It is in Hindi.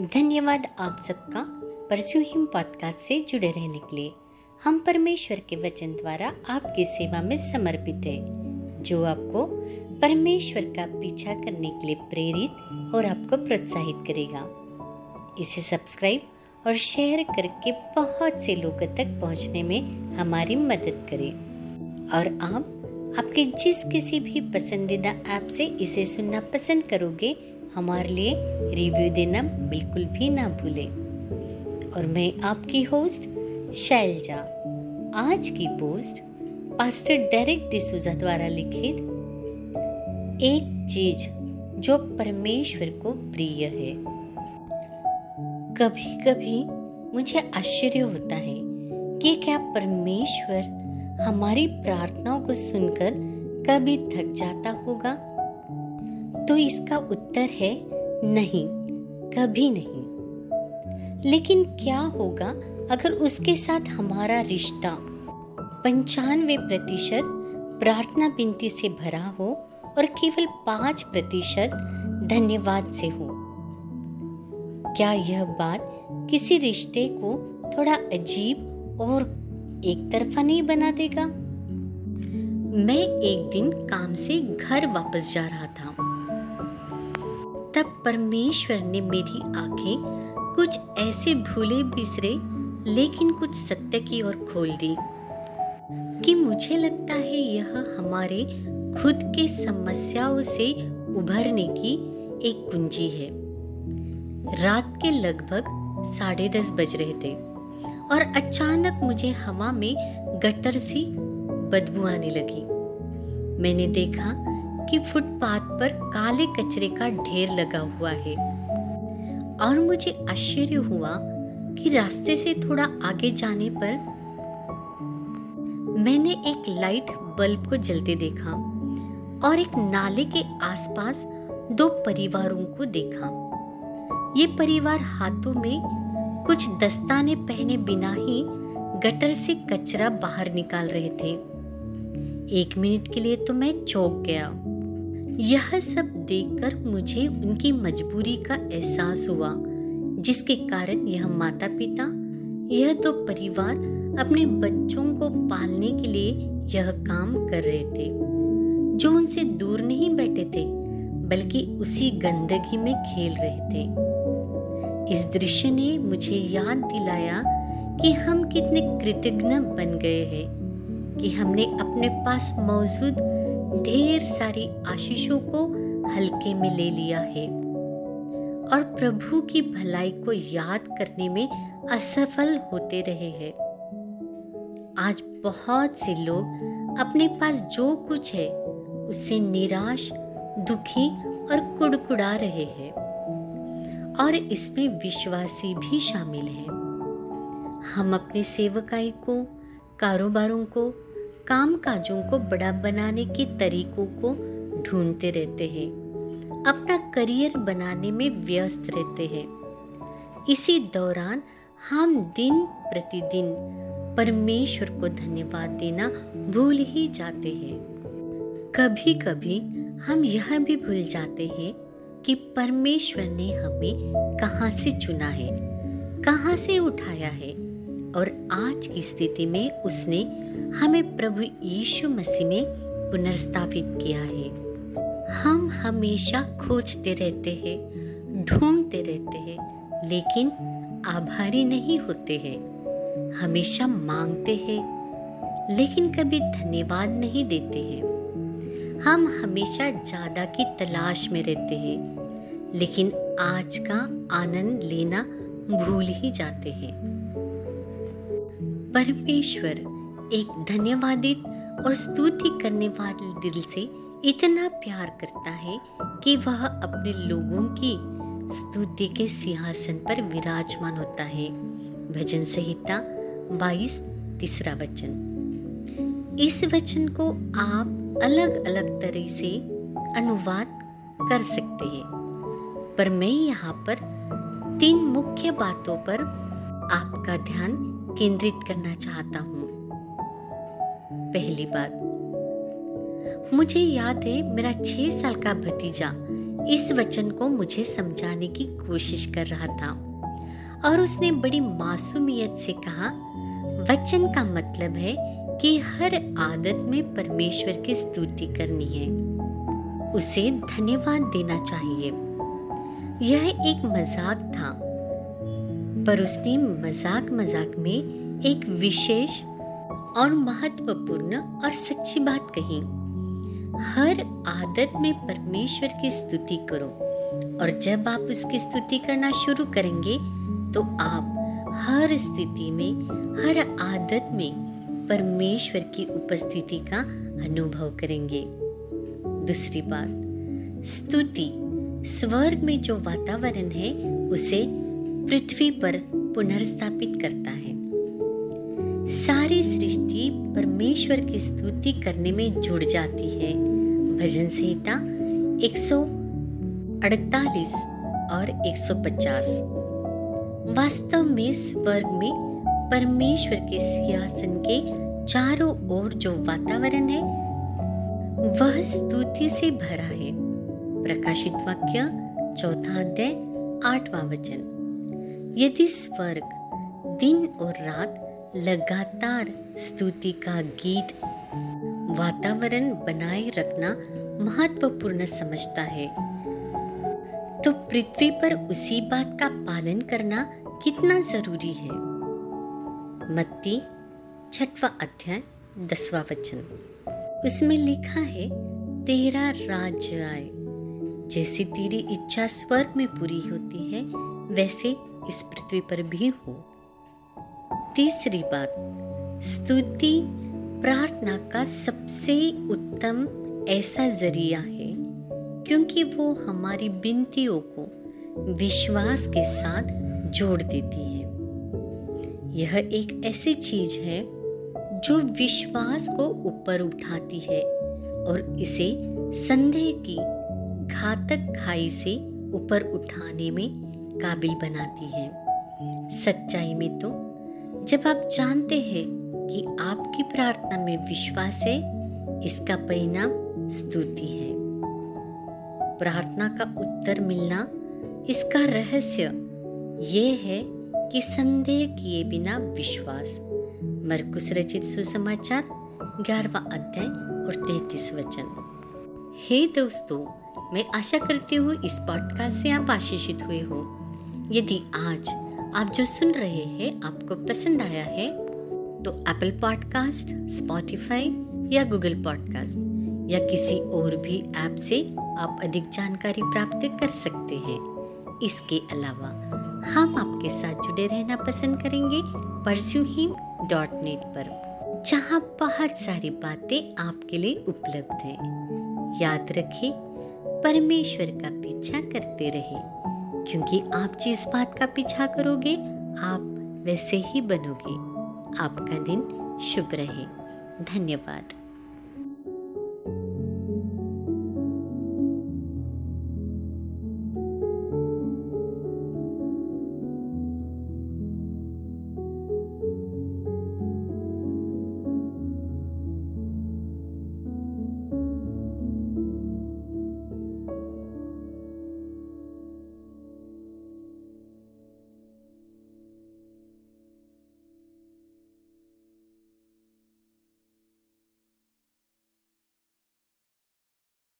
धन्यवाद आप सबका परसू हिम पॉडकास्ट से जुड़े रहने के लिए। हम परमेश्वर के वचन द्वारा आपकी सेवा में समर्पित है, जो आपको परमेश्वर का पीछा करने के लिए प्रेरित और आपको प्रोत्साहित करेगा। इसे सब्सक्राइब और शेयर करके बहुत से लोगों तक पहुँचने में हमारी मदद करें। और आप, आपके जिस किसी भी पसंदीदा ऐप से इसे सुनना पसंद करोगे हमारे लिए रिव्यू देना बिल्कुल भी ना भूलें। और मैं आपकी होस्ट शैलजा। आज की पोस्ट पास्टर डेरिक डिसूजा द्वारा लिखित एक चीज़ जो परमेश्वर को प्रिय है। कभी कभी मुझे आश्चर्य होता है कि क्या परमेश्वर हमारी प्रार्थनाओं को सुनकर कभी थक जाता होगा? तो इसका उत्तर है नहीं, कभी नहीं। लेकिन क्या होगा अगर उसके साथ हमारा रिश्ता पंचानवे प्रतिशत प्रार्थना बिनती से भरा हो और केवल पाँच प्रतिशत धन्यवाद से हो? क्या यह बात किसी रिश्ते को थोड़ा अजीब और एक तरफा नहीं बना देगा? मैं एक दिन काम से घर वापस जा रहा था। तब परमेश्वर ने मेरी आँखें कुछ ऐसे भूले बिसरे, लेकिन कुछ सत्य की ओर खोल दी। कि मुझे लगता है यह हमारे खुद के समस्याओं से उभरने की एक कुंजी है। रात के लगभग साढ़े दस बज रहे थे और अचानक मुझे हवा में गटर सी बदबू आने लगी। मैंने देखा कि फुटपाथ पर काले कचरे का ढेर लगा हुआ है। और मुझे आश्चर्य हुआ कि रास्ते से थोड़ा आगे जाने पर मैंने एक लाइट बल्ब को जलते देखा और एक नाले के आसपास दो परिवारों को देखा। ये परिवार हाथों में कुछ दस्ताने पहने बिना ही गटर से कचरा बाहर निकाल रहे थे। एक मिनट के लिए तो मैं चौंक गया। यह सब देखकर मुझे उनकी मजबूरी का एहसास हुआ, जिसके कारण यह माता पिता यह दो परिवार अपने बच्चों को पालने के लिए यह काम कर रहे थे, जो उनसे दूर नहीं बैठे थे, बल्कि उसी गंदगी में खेल रहे थे। इस दृश्य ने मुझे याद दिलाया कि हम कितने कृतज्ञ बन गए हैं, कि हमने अपने पास मौजूद ढेर सारी आशीषों को हल्के में ले लिया है। और प्रभु की भलाई को याद करने में असफल होते रहे हैं। आज बहुत से लोग अपने पास जो कुछ है, उससे निराश, दुखी और कुड़कुड़ा रहे हैं। और इसमें विश्वासी भी शामिल है। हम अपने सेवकाई को, कारोबारों को काम काजों को बड़ा बनाने के तरीकों को ढूंढते रहते हैं। अपना करियर बनाने में व्यस्त रहते हैं। इसी दौरान हम दिन प्रतिदिन परमेश्वर को धन्यवाद देना भूल ही जाते हैं। कभी कभी हम यह भी भूल जाते हैं कि परमेश्वर ने हमें कहाँ से चुना है, कहाँ से उठाया है। और आज की स्थिति में उसने हमें प्रभु यीशु मसीह में पुनर्स्थापित किया है। हम हमेशा खोजते रहते हैं, ढूंढते रहते हैं, लेकिन आभारी नहीं होते हैं। हमेशा मांगते हैं, लेकिन कभी धन्यवाद नहीं देते हैं। हम हमेशा ज़्यादा की तलाश में रहते हैं, लेकिन आज का आनंद लेना भूल ही जाते हैं। परमेश्वर एक धन्यवादित और स्तुति करने वाले दिल से इतना प्यार करता है कि वह अपने लोगों की स्तुति के सिंहासन पर विराजमान होता है। भजन संहिता 22 तीसरा वचन। इस वचन को आप अलग अलग तरह से अनुवाद कर सकते हैं। पर मैं यहाँ पर तीन मुख्य बातों पर आपका ध्यान केंद्रित करना चाहता हूँ। पहली बात, मुझे याद है मेरा छह साल का भतीजा इस वचन को मुझे समझाने की कोशिश कर रहा था और उसने बड़ी मासूमियत से कहा, वचन का मतलब है कि हर आदत में परमेश्वर की स्तुति करनी है। उसे धन्यवाद देना चाहिए। यह एक मज़ाक था। पर उसने मज़ाक मज़ाक में एक विशेष और महत्वपूर्ण और सच्ची बात कही। हर आदत में परमेश्वर की स्तुति करो और जब आप उसकी स्तुति करना शुरू करेंगे तो आप हर स्थिति में, हर आदत में परमेश्वर की उपस्थिति का अनुभव करेंगे। दूसरी बात, स्तुति, स्वर्ग में जो वातावरण है, उसे पृथ्वी पर पुनर्स्थापित करता है। सारी सृष्टि परमेश्वर की स्तुति करने में जुड़ जाती है। भजन संहिता 148 और 150 वास्तव में स्वर्ग में परमेश्वर के सिंहासन के चारों ओर जो वातावरण है, वह स्तुति से भरा है। प्रकाशित वाक्य चौथा अध्याय, आठवां वचन। यदि स्वर्ग दिन और रात लगातार स्तुति का गीत वातावरण बनाए रखना महत्वपूर्ण समझता है तो पृथ्वी पर उसी बात का पालन करना कितना ज़रूरी है? मत्ती, छठवा अध्याय, दसवा वचन। उसमें लिखा है, तेरा राज्य आए। जैसी तेरी इच्छा स्वर्ग में पूरी होती है, वैसे इस पृथ्वी पर भी हो। तीसरी बात, स्तुति प्रार्थना का सबसे उत्तम ऐसा ज़रिया है, क्योंकि वो हमारी बिनतियों को विश्वास के साथ जोड़ देती है। यह एक ऐसी चीज़ है जो विश्वास को ऊपर उठाती है और इसे संदेह की घातक खाई से ऊपर उठाने में काबिल बनाती है। सच्चाई में तो जब आप जानते हैं कि आपकी प्रार्थना में विश्वास है, इसका परिणाम स्तुति है। प्रार्थना का उत्तर मिलना, इसका रहस्य ये है कि संदेह किए बिना विश्वास। मरकुश रचित सुसमाचार, ग्यारहवा अध्याय और तैतीस वचन। हे दोस्तों, मैं आशा करती हूँ इस पॉडकास्ट से आप आशीषित हुए हो। यदि आज आप जो सुन रहे हैं आपको पसंद आया है तो एप्पल पॉडकास्ट स्पॉटिफाई या गूगल पॉडकास्ट या किसी और भी ऐप से आप अधिक जानकारी प्राप्त कर सकते हैं। इसके अलावा हम आपके साथ जुड़े रहना पसंद करेंगे परस्यू हिम डॉट नेट पर, जहाँ बहुत सारी बातें आपके लिए उपलब्ध है। याद रखें, परमेश्वर का पीछा करते रहे। क्योंकि आप जिस बात का पीछा करोगे, आप वैसे ही बनोगे। आपका दिन शुभ रहे। धन्यवाद।